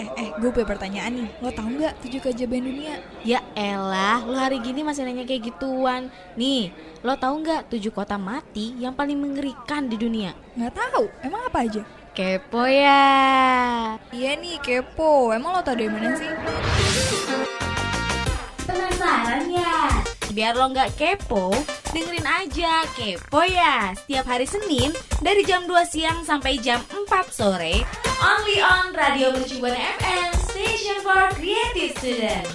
Eh, eh, gue punya pertanyaan nih. Lo tau nggak tujuh keajaiban dunia? Ya elah, lo hari gini masih nanya kayak gituan. Nih, lo tahu nggak tujuh kota mati yang paling mengerikan di dunia? Nggak tahu. Emang apa aja? Kepo ya. Iya nih, kepo. Emang lo tau dari mana sih? Penasaran ya? Biar lo nggak kepo, dengerin aja Kepo ya Setiap hari Senin dari jam 2 siang sampai jam 4 sore Only on Radio Mercubuana FM Station for Creative Student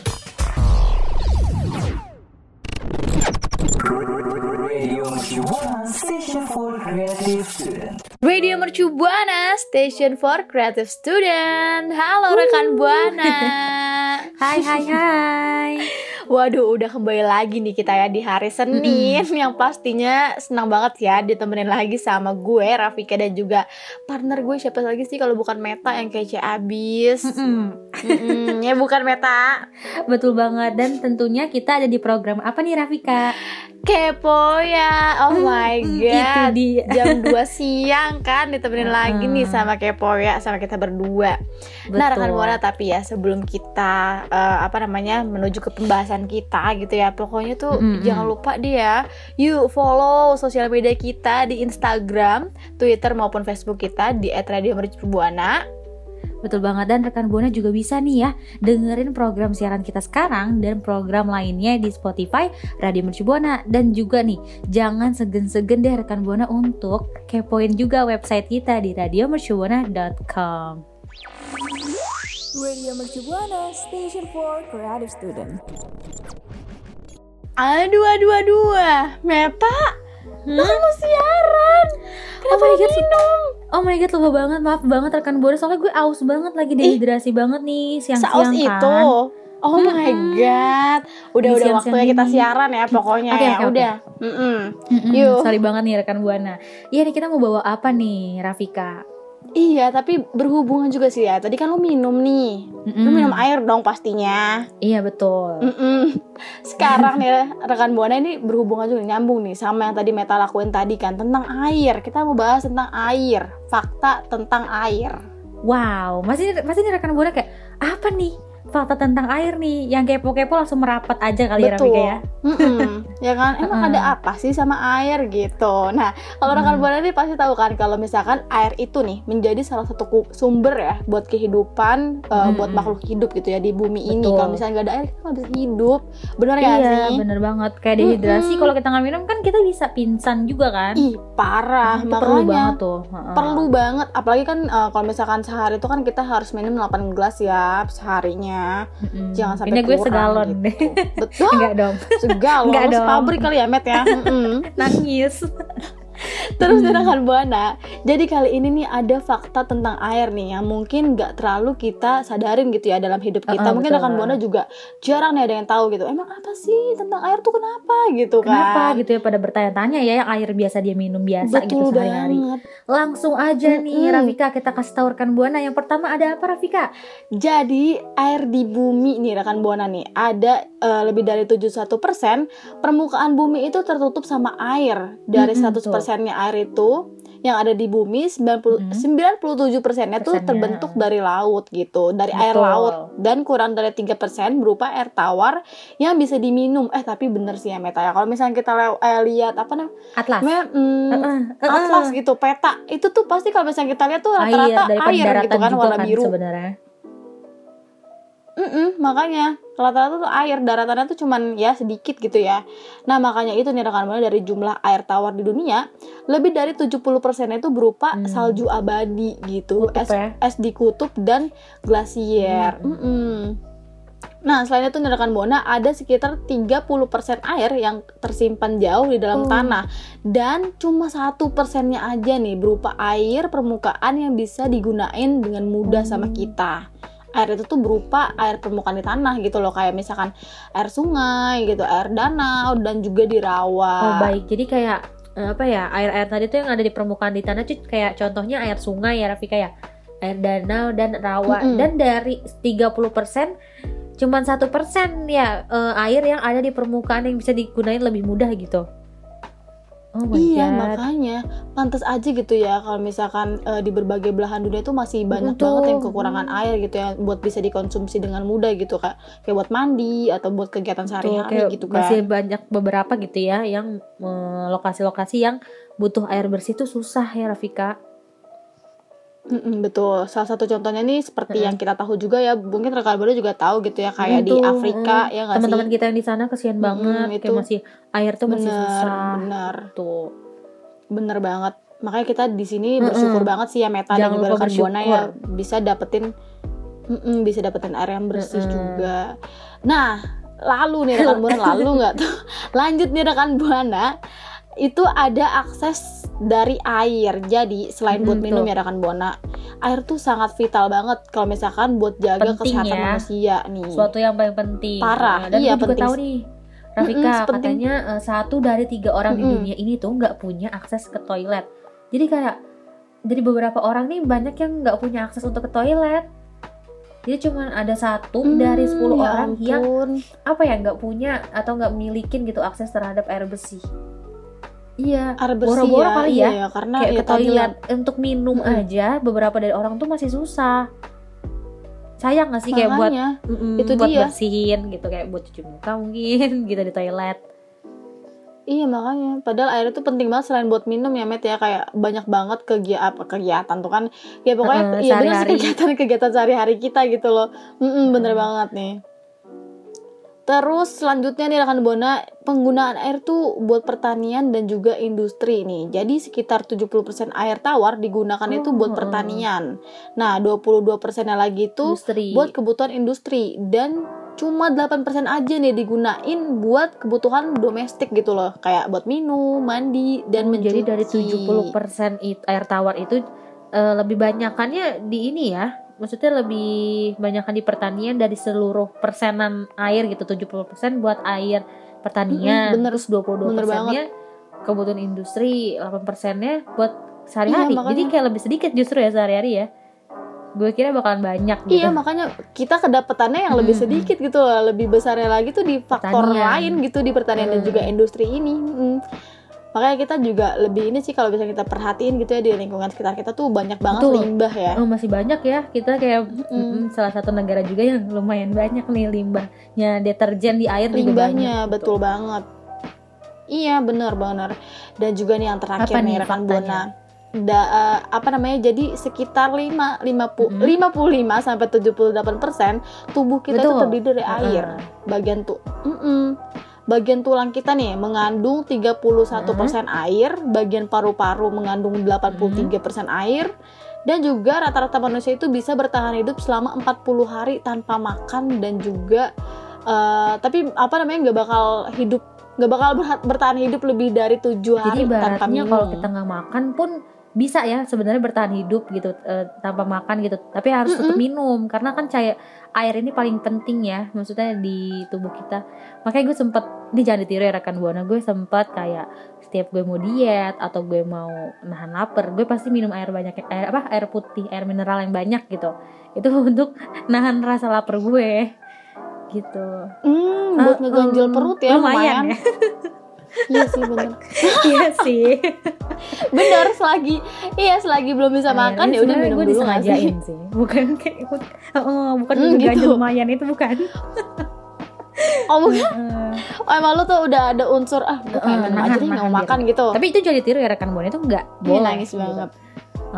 Radio Mercubuana Station for Creative Student. Radio Mercu Buana, Station for Creative Student. Halo rekan Buana. Hai hai hai Waduh, udah kembali lagi nih kita ya di hari Senin yang pastinya senang banget ya ditemenin lagi sama gue Rafika dan juga partner gue siapa lagi sih kalau bukan Meta yang kece abis. Mm-mm, ya bukan Meta. Betul banget dan tentunya kita ada di program apa nih Rafika? Kepo ya. Oh my itu god. dia. Jam 2 siang kan ditemenin lagi nih Mm. sama Kepo ya sama kita berdua. Nah, rekan Betul. Buana tapi ya sebelum kita eh, apa namanya menuju ke pembahasan kita gitu ya. Pokoknya tuh Mm-mm. jangan lupa dia ya. Yuk follow sosial media kita di Instagram, Twitter maupun Facebook kita di @radiomercubuana. Betul banget dan rekan Buana juga bisa nih ya dengerin program siaran kita sekarang dan program lainnya di Spotify Radio Mercu Buana dan juga nih jangan segen-segen deh rekan Buana untuk kepoin juga website kita di radiomercubuana.com. Radio Mercu Buana, Station for Creative Student. Aduh aduh aduh. Meta, lu kan mau siaran. Kenapa my lu God. minum? Oh my god lupa banget maaf banget rekan Buana soalnya gue aus banget lagi dehidrasi banget nih siang-siang kan. itu. Oh my Mm-mm. god. Udah Di udah siang-siang waktunya kita ini. siaran ya pokoknya Oke, ya. oke. Udah. Mm-mm. Mm-mm, Yuk. sorry banget nih rekan Buana. Iya nih kita mau bawa apa nih Rafika? Iya, tapi berhubungan juga sih ya. Tadi kan lu minum nih. Lu Mm-mm. minum air dong pastinya. Iya betul. Mm-mm. Sekarang nih rekan Buana ini berhubungan juga nyambung nih sama yang tadi Meta lakuin tadi kan tentang air. Kita mau bahas tentang air, fakta tentang air. Wow, masih masih nih rekan Buana kayak apa nih fakta tentang air nih? Yang kepo-kepo langsung merapat aja kali ya Betul. Ya. Mm-mm. ya kan emang ada apa sih sama air gitu nah kalau rekan Mm. buana ini pasti tahu kan kalau misalkan air itu nih menjadi salah satu sumber ya buat kehidupan uh, buat makhluk hidup gitu ya di bumi ini Betul. kalau misalnya nggak ada air kita nggak bisa hidup benar ya iya, sih bener banget. Kayak dehidrasi kalau kita nggak minum kan kita bisa pingsan juga kan? ih parah perlu makanya banget tuh. Perlu banget apalagi kan uh, kalau misalkan sehari itu kan kita harus minum 8 gelas ya seharinya Mm-mm. jangan sampai Ini gue kurang segalon gitu. deh. betul Enggak dong. segalon Enggak dong. pabrik kali ya Met ya. Nangis. Terus Hmm. hmm. rekan Buana, jadi kali ini nih ada fakta tentang air nih yang mungkin nggak terlalu kita sadarin gitu ya dalam hidup kita. Uh-uh, mungkin betul. rekan Buana juga jarang nih ada yang tahu gitu. Emang apa sih tentang air tuh kenapa gitu Kenapa kan? gitu ya pada bertanya-tanya ya yang air biasa dia minum biasa Betul gitu sehari-hari. Langsung aja nih. Rafika kita kasih tahu rekan Buana yang pertama ada apa Rafika? Jadi air di bumi nih rekan Buana nih ada eh, lebih dari 71% permukaan bumi itu tertutup sama air. Dari Mm-mm, 100 persennya air itu yang ada di bumi 90 Mm. 97 persennya tuh Persennya. terbentuk dari laut gitu, dari air Betul. laut dan kurang dari 3% berupa air tawar yang bisa diminum. Eh tapi bener sih ya Meta ya. Kalau misalnya kita eh, lihat apa namanya? Atlas. Me- mm, Heeh, heeh. atlas gitu, peta. Itu tuh pasti kalau misalnya kita lihat tuh air rata-rata air, daratan gitu kan warna kan biru. sebenarnya. Mm-mm, makanya rata-rata tuh air daratannya tuh cuman ya sedikit gitu ya. Nah makanya itu nih rekan buana dari jumlah air tawar di dunia lebih dari 70% itu berupa Hmm. salju abadi gitu, Kutub es, ya. es di kutub dan glasier. Hmm. Mm-mm. Nah selain itu nih rekan buana ada sekitar 30% air yang tersimpan jauh di dalam Oh. tanah dan cuma satu persennya aja nih berupa air permukaan yang bisa digunain dengan mudah sama Hmm. kita air itu tuh berupa air permukaan di tanah gitu loh kayak misalkan air sungai gitu air danau dan juga di rawa Oh baik, jadi kayak eh, apa ya air-air tadi tuh yang ada di permukaan di tanah tuh kayak contohnya air sungai ya Rafika ya, air danau dan rawa Mm-mm. dan dari 30% cuman satu persen ya eh, air yang ada di permukaan yang bisa digunain lebih mudah gitu. Oh iya god. makanya pantas aja gitu ya kalau misalkan eh, di berbagai belahan dunia itu masih banyak Betul. banget yang kekurangan air gitu ya buat bisa dikonsumsi dengan mudah gitu kak kayak buat mandi atau buat kegiatan sehari-hari gitu masih kan banyak beberapa gitu ya yang eh, lokasi-lokasi yang butuh air bersih tuh susah ya Rafika. Mm-mm, betul. Salah satu contohnya nih seperti Mm-mm. yang kita tahu juga ya mungkin rekan baru juga tahu gitu ya kayak di Betul, Afrika ya nggak sih? Teman-teman kita yang di sana kesian Mm-mm, banget itu kayak masih air tuh masih bener susah. bener. Tuh. bener banget. Makanya kita di sini bersyukur banget sih ya Meta dan Jangan juga lupa rekan buana ya bisa dapetin mm-mm, bisa dapetin air yang bersih Mm-mm. juga. Nah lalu nih rekan buana lalu nggak tuh? Lanjut nih rekan buana itu ada akses dari air jadi selain buat Mm, minum tuh. ya rekan buana air tuh sangat vital banget kalau misalkan buat jaga Penting kesehatan ya. manusia nih Suatu yang paling penting. Parah, dan iya, juga penting. tahu nih. Rafika Mm-mm, penting. katanya eh, satu dari tiga orang di Mm-mm. dunia ini tuh nggak punya akses ke toilet. Jadi kayak jadi beberapa orang nih banyak yang nggak punya akses untuk ke toilet. Jadi cuma ada satu Hmm, dari 10 ya orang yang ampun. apa ya nggak punya atau nggak milikin gitu akses terhadap air bersih. Iya, boro-boro ya, kali iya ya. karena kayak ya ke untuk minum Mm-mm. aja beberapa dari orang tuh masih susah. Sayang gak sih kayak buat makanya mm, Itu buat dia. bersihin gitu kayak buat cuci muka mungkin gitu di toilet. Iya makanya, padahal air itu penting banget selain buat minum ya Met ya kayak banyak banget kegiatan tuh kan ya pokoknya Heeh, iya benar sih kegiatan-kegiatan sehari-hari kita gitu loh, Mm-mm, bener banget nih. Terus selanjutnya nih rekan Bona penggunaan air tuh buat pertanian dan juga industri nih. Jadi sekitar 70% air tawar digunakan itu Oh, buat heeh. pertanian. Nah 22 persennya lagi itu Industri. buat kebutuhan industri dan cuma 8% aja nih digunain buat kebutuhan domestik gitu loh kayak buat minum, mandi dan Oh, mencuci. jadi dari 70% it, air tawar itu eh, lebih banyakannya di ini ya. Maksudnya lebih banyakan di pertanian dari seluruh persenan air gitu 70% buat air pertanian. Mm-mm, bener. Terus 22 Bener persennya kebutuhan industri, 8 persennya buat sehari-hari. Iya, makanya. Jadi kayak lebih sedikit justru ya sehari-hari ya. Gue kira bakalan banyak gitu. Iya makanya kita kedapetannya yang lebih Mm-mm. sedikit gitu loh lebih besarnya lagi tuh di faktor Pertanian. lain gitu di pertanian dan Mm. juga industri ini. Mm. Makanya kita juga lebih ini sih kalau bisa kita perhatiin gitu ya di lingkungan sekitar kita tuh banyak banget Betul. limbah ya. Oh, masih banyak ya kita kayak mm, salah satu negara juga yang lumayan banyak nih limbahnya deterjen di air juga banyak. limbahnya gitu. betul banget iya bener bener dan juga nih yang terakhir Apa nih rekan buana da- eh, apa namanya jadi sekitar 5 50 Mhm. 55 sampai 78 persen tubuh kita itu Betul. terdiri dari air Heeh. bagian tuh bagian tulang kita nih mengandung 31 persen air bagian paru-paru mengandung 83 persen air dan juga rata-rata manusia itu bisa bertahan hidup selama 40 hari tanpa makan dan juga eh, tapi apa namanya nggak bakal hidup nggak bakal bertahan hidup lebih dari tujuh Jadi hari tanpa ibaratnya minum. kalau kita nggak makan pun bisa ya sebenarnya bertahan hidup gitu eh, tanpa makan gitu. Tapi harus tetap minum karena kan cair air ini paling penting ya maksudnya di tubuh kita. Makanya gue sempet ini jangan ditiru ya rekan buana gue sempat kayak setiap gue mau diet atau gue mau nahan lapar gue pasti minum air banyak air apa air putih air mineral yang banyak gitu itu untuk nahan rasa lapar gue gitu Hmm, buat Eh, ngeganjel em, perut ya lumayan. ya Iya sih bener. iya sih bener selagi iya selagi belum bisa makan ya udah minum gue dulu nggak sih? disengajain sih bukan kayak oh, bukan Hmm, gitu. lumayan itu bukan Oh, bukan. Oh emang lu tuh udah ada unsur ah gue pengen minum aja nih nggak mau makan gitu. tapi itu jadi tiru ya rekan buana itu nggak Iya, boleh nangis gitu. banget. Eh,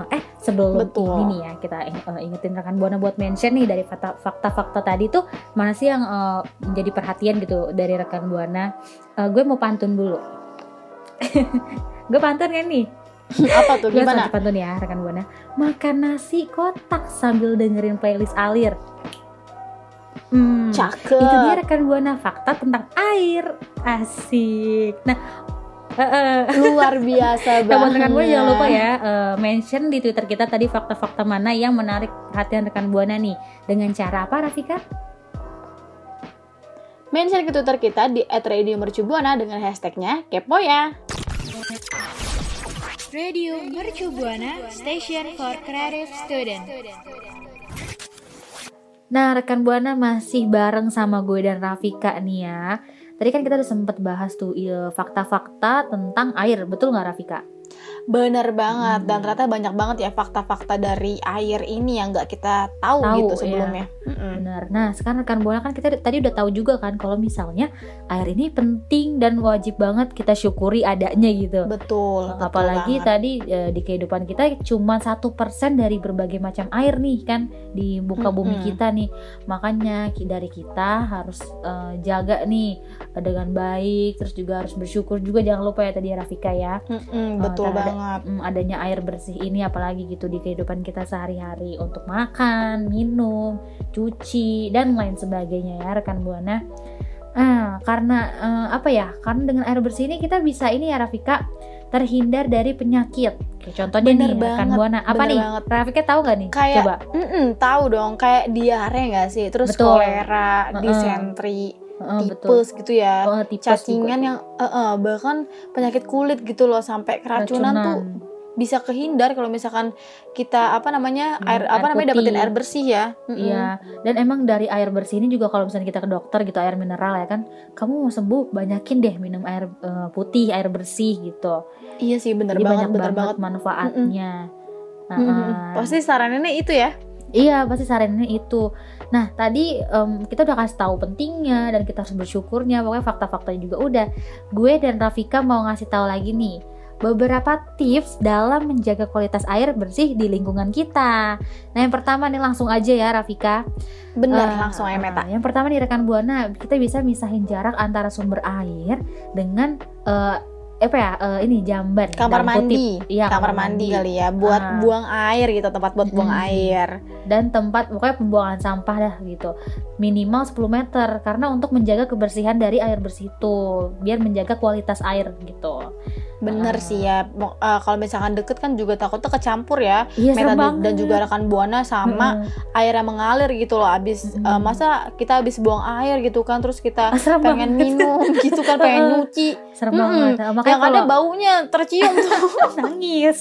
eh sebelum Betul. ini nih ya kita eh, ingetin rekan buana buat mention nih dari fakta- fakta-fakta tadi tuh mana sih yang eh, menjadi perhatian gitu dari rekan buana Eh, gue mau pantun dulu. Gue pantun kan nih? Apa tuh? Gue gimana? satu pantun ya rekan buana makan nasi kotak sambil dengerin playlist alir. Hmm, Cakep. itu dia rekan buana fakta tentang air. Asik. Nah eh, eh, luar biasa Nah, banget. rekan buana jangan lupa ya eh, mention di Twitter kita tadi fakta-fakta mana yang menarik perhatian rekan buana nih dengan cara apa Rafika? Mention ke Twitter kita di @radiomercubuana dengan hashtagnya kepo ya. Radio Mercu Buana Station for Creative Student. Nah rekan buana masih bareng sama gue dan Rafika nih ya. Tadi kan kita udah sempet bahas tuh iya, fakta-fakta tentang air, betul nggak Rafika? Bener banget dan Hmm. ternyata banyak banget ya fakta-fakta dari air ini yang nggak kita tahu, Tahu, gitu iya. sebelumnya. Mm-mm. Benar. Nah, sekarang rekan Buana kan kita tadi udah tahu juga kan kalau misalnya air ini penting dan wajib banget kita syukuri adanya gitu. Betul. betul Apalagi banget. tadi eh, di kehidupan kita cuma satu persen dari berbagai macam air nih kan di muka bumi Mm-mm. kita nih. Makanya dari kita harus eh, jaga nih dengan baik, terus juga harus bersyukur juga jangan lupa ya tadi ya Rafika ya. Mm-mm, Oh, betul terhadap- banget. Mm, adanya air bersih ini apalagi gitu di kehidupan kita sehari-hari untuk makan, minum, cuci dan lain sebagainya ya rekan buana. Ah, karena eh, apa ya? Karena dengan air bersih ini kita bisa ini ya Rafika terhindar dari penyakit. Kayak contohnya Bener nih rekan buana. Apa nih? banget. Rafika tahu gak nih? Kayak- Coba. Mm-mm, tahu dong kayak diare nggak sih? Terus Betul. kolera, Heeh. disentri, Heeh, betul. tipes gitu ya. Oh, tipes Cacingan juga. yang eh, eh, bahkan penyakit kulit gitu loh sampai keracunan tuh bisa kehindar kalau misalkan kita apa namanya Hmm, air air apa namanya dapetin air bersih ya. Iya, dan emang dari air bersih ini juga kalau misalnya kita ke dokter gitu air mineral ya kan, kamu mau sembuh banyakin deh minum air eh, putih, air bersih gitu. Iya sih bener Jadi banget banyak bener banget banget. manfaatnya. Nah, Mm-mm. eh, Pasti sarannya itu ya. iya pasti sarannya itu. Nah tadi em, kita udah kasih tahu pentingnya dan kita harus bersyukurnya. Pokoknya fakta-faktanya juga udah. Gue dan Rafika mau ngasih tahu lagi nih beberapa tips dalam menjaga kualitas air bersih di lingkungan kita. Nah yang pertama nih langsung aja ya Rafika. Bener Eh, langsung aja meta. Yang pertama nih rekan buana, kita bisa misahin jarak antara sumber air dengan eh, apa ya? eh, ini jamban. Kamar dalam kutip. mandi. Iya, kamar mandi kali ya buat Ah. buang air gitu tempat buat buang Mm-mm. air. dan tempat pokoknya pembuangan sampah dah gitu minimal 10 meter karena untuk menjaga kebersihan dari air bersih itu biar menjaga kualitas air gitu Bener Ah. sih ya. Eh, kalau misalkan deket kan juga takutnya kecampur ya. iya Meta serem dan- juga rekan buana sama Mm-mm. air yang mengalir gitu loh. Abis Mm-mm. eh, masa kita habis buang air gitu kan terus kita Ah, serem pengen banget. minum gitu kan pengen nyuci. serem Mm-mm. banget makanya Yang ada kalau baunya tercium tuh. nangis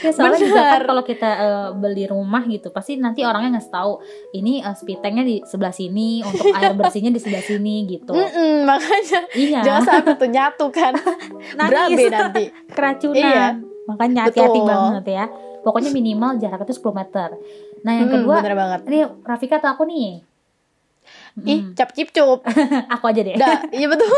ya, soalnya juga kan kalau kita eh, beli rumah gitu pasti nanti orangnya ngasih tahu ini uh, spitengnya di sebelah sini untuk air bersihnya di sebelah sini gitu Mm-mm, makanya iya jangan sampai tuh nyatu kan. Berabe nanti. keracunan. Iya. Makanya hati-hati banget ya. Pokoknya minimal jarak itu 10 meter. Nah, yang Mm, kedua, ini Rafika atau aku nih? Ih, Mm, cap cip cup. aku aja deh. Dah, iya betul.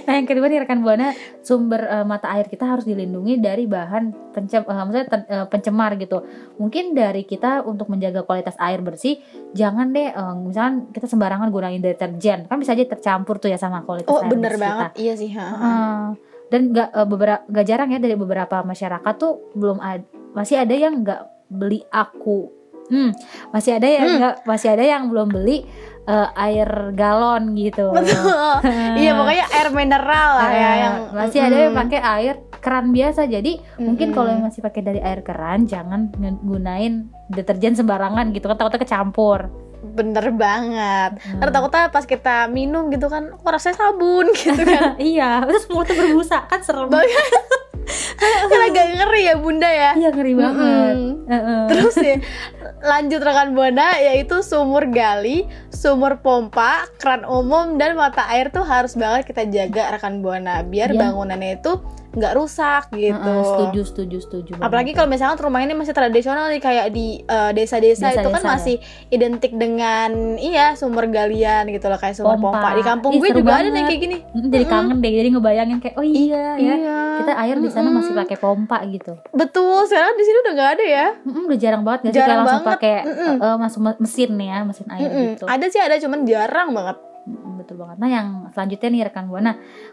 Nah, yang kedua nih rekan Buana, sumber eh, mata air kita harus dilindungi dari bahan pencem eh, maksudnya ten- eh, pencemar gitu. Mungkin dari kita untuk menjaga kualitas air bersih, jangan deh eh, misalkan kita sembarangan gunain deterjen. Kan bisa aja tercampur tuh ya sama kualitas Oh, air bener bersih kita. banget. Iya sih, ha. Heeh. dan nggak eh, beberapa nggak jarang ya dari beberapa masyarakat tuh belum ada masih ada yang nggak beli aku hmm, masih ada yang Hmm. masih ada yang belum beli eh, air galon gitu Betul. Iya, pokoknya air mineral lah ya Eh, yang masih ada yang Mm-mm. pakai air keran biasa jadi mungkin Mm-mm. kalau yang masih pakai dari air keran jangan gunain deterjen sembarangan gitu kan takutnya kecampur bener banget. Hmm. Karena takutnya pas kita minum gitu kan, kok rasanya sabun gitu kan. iya terus mulutnya berbusa kan serem kan agak ngeri ya bunda ya. iya ngeri banget Mm-mm. Heeh. Terus ya lanjut rekan buana yaitu sumur gali, sumur pompa, keran umum dan mata air tuh harus banget kita jaga rekan buana biar Iya. bangunannya itu nggak rusak gitu. Heeh, setuju setuju setuju banget. Apalagi kalau misalnya rumah ini masih tradisional nih kayak di eh, desa-desa itu kan ya. masih identik dengan iya sumber galian gitu loh kayak sumur pompa. Pompa. Di kampung Ih, gue juga ada nih banget. kayak gini. Mm, jadi Mm-mm. kangen deh jadi ngebayangin kayak oh iya ya Iya. kita air di sana masih pakai pompa gitu Betul, sekarang di sini udah nggak ada ya. Mm-mm, udah jarang banget gak sih Jarang kayak langsung banget. pakai Mm-mm. eh, masuk me- mesin ya mesin air Mm-mm. gitu Ada sih ada cuman jarang banget. Betul banget. Nah yang selanjutnya nih rekan buana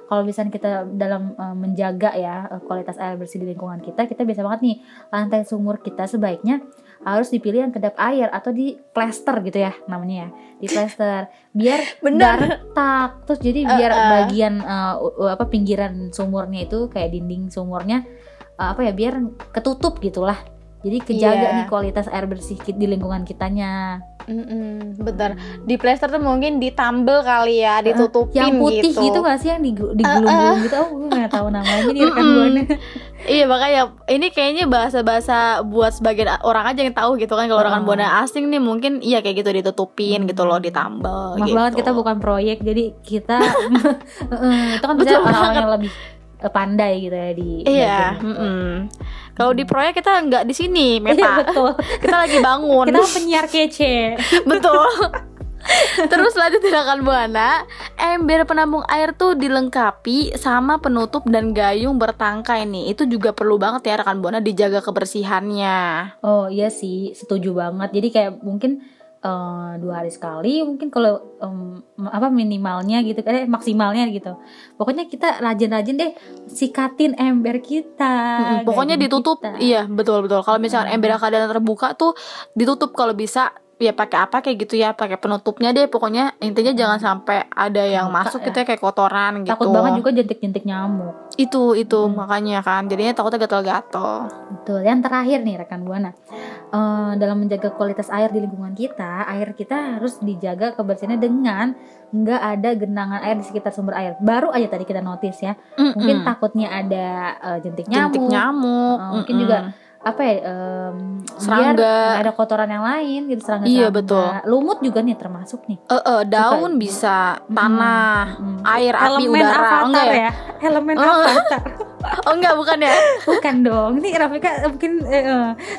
kalau misalnya kita dalam eh, menjaga ya eh, kualitas air bersih di lingkungan kita kita bisa banget nih lantai sumur kita sebaiknya harus dipilih yang kedap air atau di plester gitu ya namanya ya. Di plester. Biar Bener. nggak retak terus jadi biar Uh-uh. bagian eh, u- apa pinggiran sumurnya itu kayak dinding sumurnya eh, apa ya biar ketutup gitulah jadi kejaga Iya. nih kualitas air bersih di lingkungan kitanya Mm-mm, bener. Di plester tuh mungkin ditambel kali ya, ditutupin yang putih gitu. gitu, gak sih yang digu- digulung-gulung gitu oh gue gak tahu namanya nih rekan Iya makanya ini kayaknya bahasa-bahasa buat sebagian orang aja yang tahu gitu kan kalau Ah. rekan buana asing nih mungkin iya kayak gitu ditutupin gitu loh ditambal Maaf gitu. banget kita bukan proyek jadi kita itu kan bisa orang-orang banget. yang lebih eh, pandai gitu ya di Iya, mm-mm. Kalau di proyek kita nggak di sini, Iya Meta. betul. kita lagi bangun. Kita penyiar kece. Betul. Terus lanjut rekan buana, ember penampung air tuh dilengkapi sama penutup dan gayung bertangkai nih. Itu juga perlu banget ya rekan buana dijaga kebersihannya. Oh iya sih, setuju banget. Jadi kayak mungkin eh, dua hari sekali, mungkin kalau em, apa minimalnya gitu, eh maksimalnya gitu. Pokoknya kita rajin-rajin deh sikatin ember kita. Mm-mm, Pokoknya ditutup. kita. Iya, betul betul. Kalau misalnya Mm. ember keadaan terbuka tuh ditutup kalau bisa ya pakai apa kayak gitu ya, pakai penutupnya deh. Pokoknya intinya jangan sampai ada yang Buka masuk ya. gitu ya kayak kotoran gitu. Takut banget juga jentik-jentik nyamuk. Itu itu Hmm. makanya kan. Jadinya takutnya gatal-gatal. Betul. Yang terakhir nih rekan buana, Eh, dalam menjaga kualitas air di lingkungan kita, air kita harus dijaga kebersihannya dengan nggak ada genangan air di sekitar sumber air. Baru aja tadi kita notice ya, mungkin Mm-mm. takutnya ada eh, jentik nyamuk, jentik nyamuk, Oh, mungkin mm-mm. juga apa ya biar Serangga. ada kotoran yang lain gitu serangga Iya, betul. lumut juga nih termasuk nih Eh, eh, daun Suka. bisa, tanah, Mm. air, api, elemen udara. avatar Enggak ya? ya elemen Oh. avatar Oh enggak, bukan ya? bukan dong ini Rafika mungkin eh,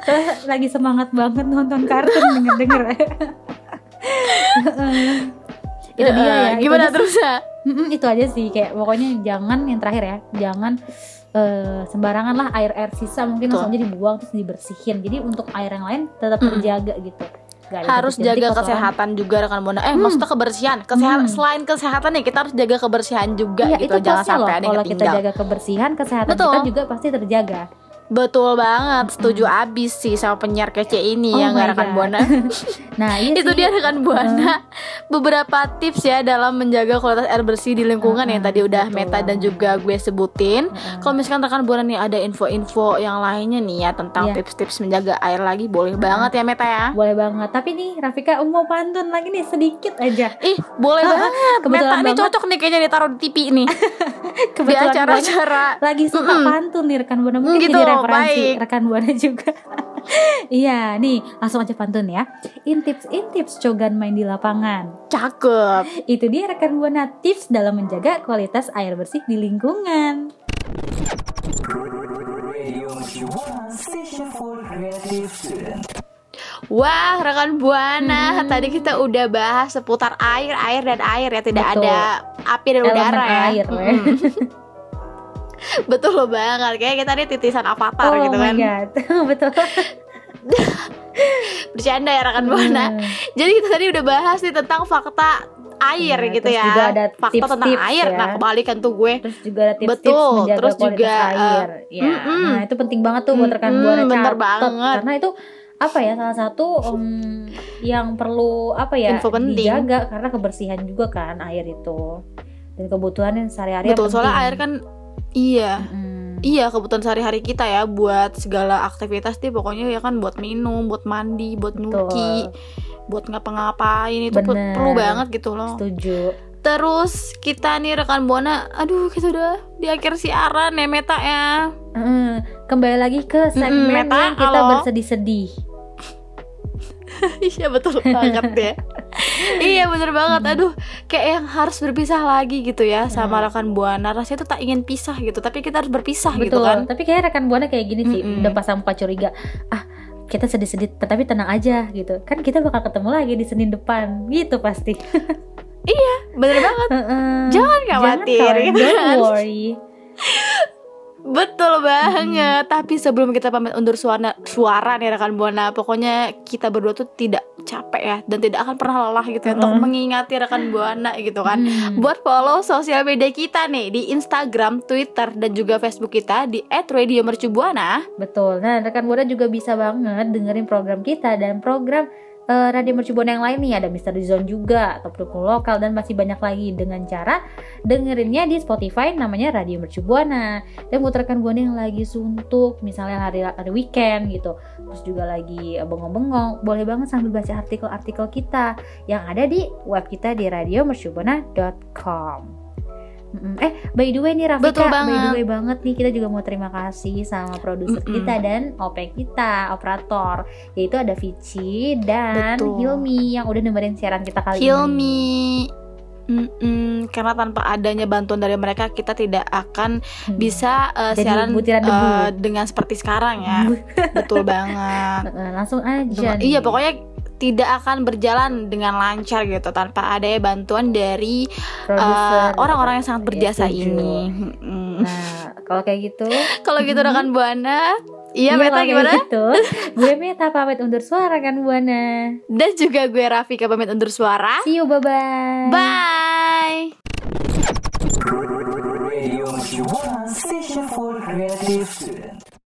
eh, lagi semangat banget nonton kartun denger denger itu dia ya Eh, itu Gimana aja terus ya? Mm-mm, itu aja sih kayak pokoknya jangan yang terakhir ya jangan eh, sembarangan lah air air sisa mungkin Betul. langsung aja dibuang terus dibersihin jadi untuk air yang lain tetap Mm-mm. terjaga gitu Gak harus jaga kesehatan juga rekan buana. Eh, Hmm. maksudnya kebersihan. Kesehatan Hmm. selain kesehatan nih, kita harus jaga kebersihan juga Iya gitu. itu Jangan pasti loh sampai ada yang kalau kita jaga kebersihan kesehatan Betul. kita juga pasti terjaga Betul banget, setuju abis sih sama penyiar kece ini Oh yang my nggak rekan buana. nah iya itu dia rekan buana beberapa tips ya dalam menjaga kualitas air bersih di lingkungan yang Mm-mm, tadi udah betul Meta dan banget. juga gue sebutin. Heeh. Kalau misalkan rekan buana nih ada info-info yang lainnya nih ya tentang Iya. tips-tips menjaga air lagi boleh banget ya Meta ya. boleh banget tapi nih Rafika mau pantun lagi nih sedikit aja Ih, boleh Ah, banget. Meta kebetulan nih banget. cocok nih kayaknya ditaruh di TV nih di kebetulan banget acara-acara. lagi suka Mm-mm. pantun nih rekan buana mungkin Gitu, jadi referensi baik. rekan buana juga iya nih langsung aja pantun ya intips intips cogan main di lapangan Cakep. itu dia rekan buana tips dalam menjaga kualitas air bersih di lingkungan. Wah, rekan buana, tadi kita udah bahas seputar air, air dan air ya, tidak Betul. ada api dan Elemen udara ya. air, weh. Betul loh banget, kayak kita nih titisan avatar oh gitu my kan. god betul Bercanda ya rekan buana. Hmm. Jadi kita tadi udah bahas nih tentang fakta air Nah, gitu terus ya. juga ada fakta tentang tips-tips air. ya. Nah, kebalikan tuh gue. terus juga ada tips-tips Betul, menjaga terus juga, air ya mm-mm. nah itu penting banget tuh buat rekan Mm-mm, buana bener catet. banget. karena itu apa ya salah satu em, yang perlu apa ya Info penting. dijaga karena kebersihan juga kan air itu dan kebutuhan yang sehari-hari Betul, yang soalnya penting. air kan iya. Mm. Iya kebutuhan sehari-hari kita ya buat segala aktivitas nih pokoknya ya kan buat minum, buat mandi, buat nyuci, buat ngapa-ngapain itu Bener. perlu banget gitu loh. setuju Terus kita nih rekan buana, aduh kita udah di akhir siaran ya Meta ya. Mm, kembali lagi ke segmen Meta, yang kita bersedih-sedih Iya betul banget ya. iya bener banget. Aduh kayak yang harus berpisah lagi gitu ya sama rekan buana. Rasanya tuh tak ingin pisah gitu, tapi kita harus berpisah gitu betul kan. tapi kayak rekan buana kayak gini sih Mm-mm. udah pasang muka curiga ah kita sedih-sedih tetapi tenang aja gitu kan kita bakal ketemu lagi di Senin depan gitu pasti Bener banget. Jangan khawatir, Jangan gitu khawatir, kan. don't worry Betul banget. Tapi sebelum kita pamit undur suara, suara nih rekan buana, pokoknya kita berdua tuh tidak capek ya dan tidak akan pernah lelah gitu ya untuk Mm. mengingati rekan buana gitu kan. Hmm. Buat follow sosial media kita nih di Instagram, Twitter dan juga Facebook kita di @radiomercubuana. Betul. Nah, rekan Buana juga bisa banget dengerin program kita dan program eh, Radio Mercubuana yang lain nih ada Misteri Zone juga atau pendukung lokal dan masih banyak lagi dengan cara dengerinnya di Spotify namanya Radio Mercubuana. Dan buat rekan Buana yang lagi suntuk, misalnya hari hari weekend gitu, terus juga lagi eh, bengong-bengong, boleh banget sambil baca artikel-artikel kita yang ada di web kita di radiomercubuana.com. Mm-mm. Eh, by the way nih Rafika, Betul by the banget. way banget nih kita juga mau terima kasih sama produser Mm-mm. kita dan OP kita, operator, yaitu ada Vici dan Betul. Hilmi yang udah nemenin siaran kita kali ini. Hilmi Mm-mm, karena tanpa adanya bantuan dari mereka kita tidak akan Hmm. bisa uh, Jadi siaran butiran debu. uh, dengan seperti sekarang ya. Betul banget. Eh, Langsung aja nih. Iya pokoknya tidak akan berjalan dengan lancar gitu tanpa adanya bantuan dari eh, gitu kan. orang-orang uh, yang sangat iya, berjasa ya, ini. Nah, kalau kayak gitu, kalau gitu hmm. rekan Buana, Iya, iya Meta gimana? Gitu. gue Meta pamit undur suara kan Buana. Dan juga gue Rafika pamit undur suara. See you, bye-bye. Bye. Station.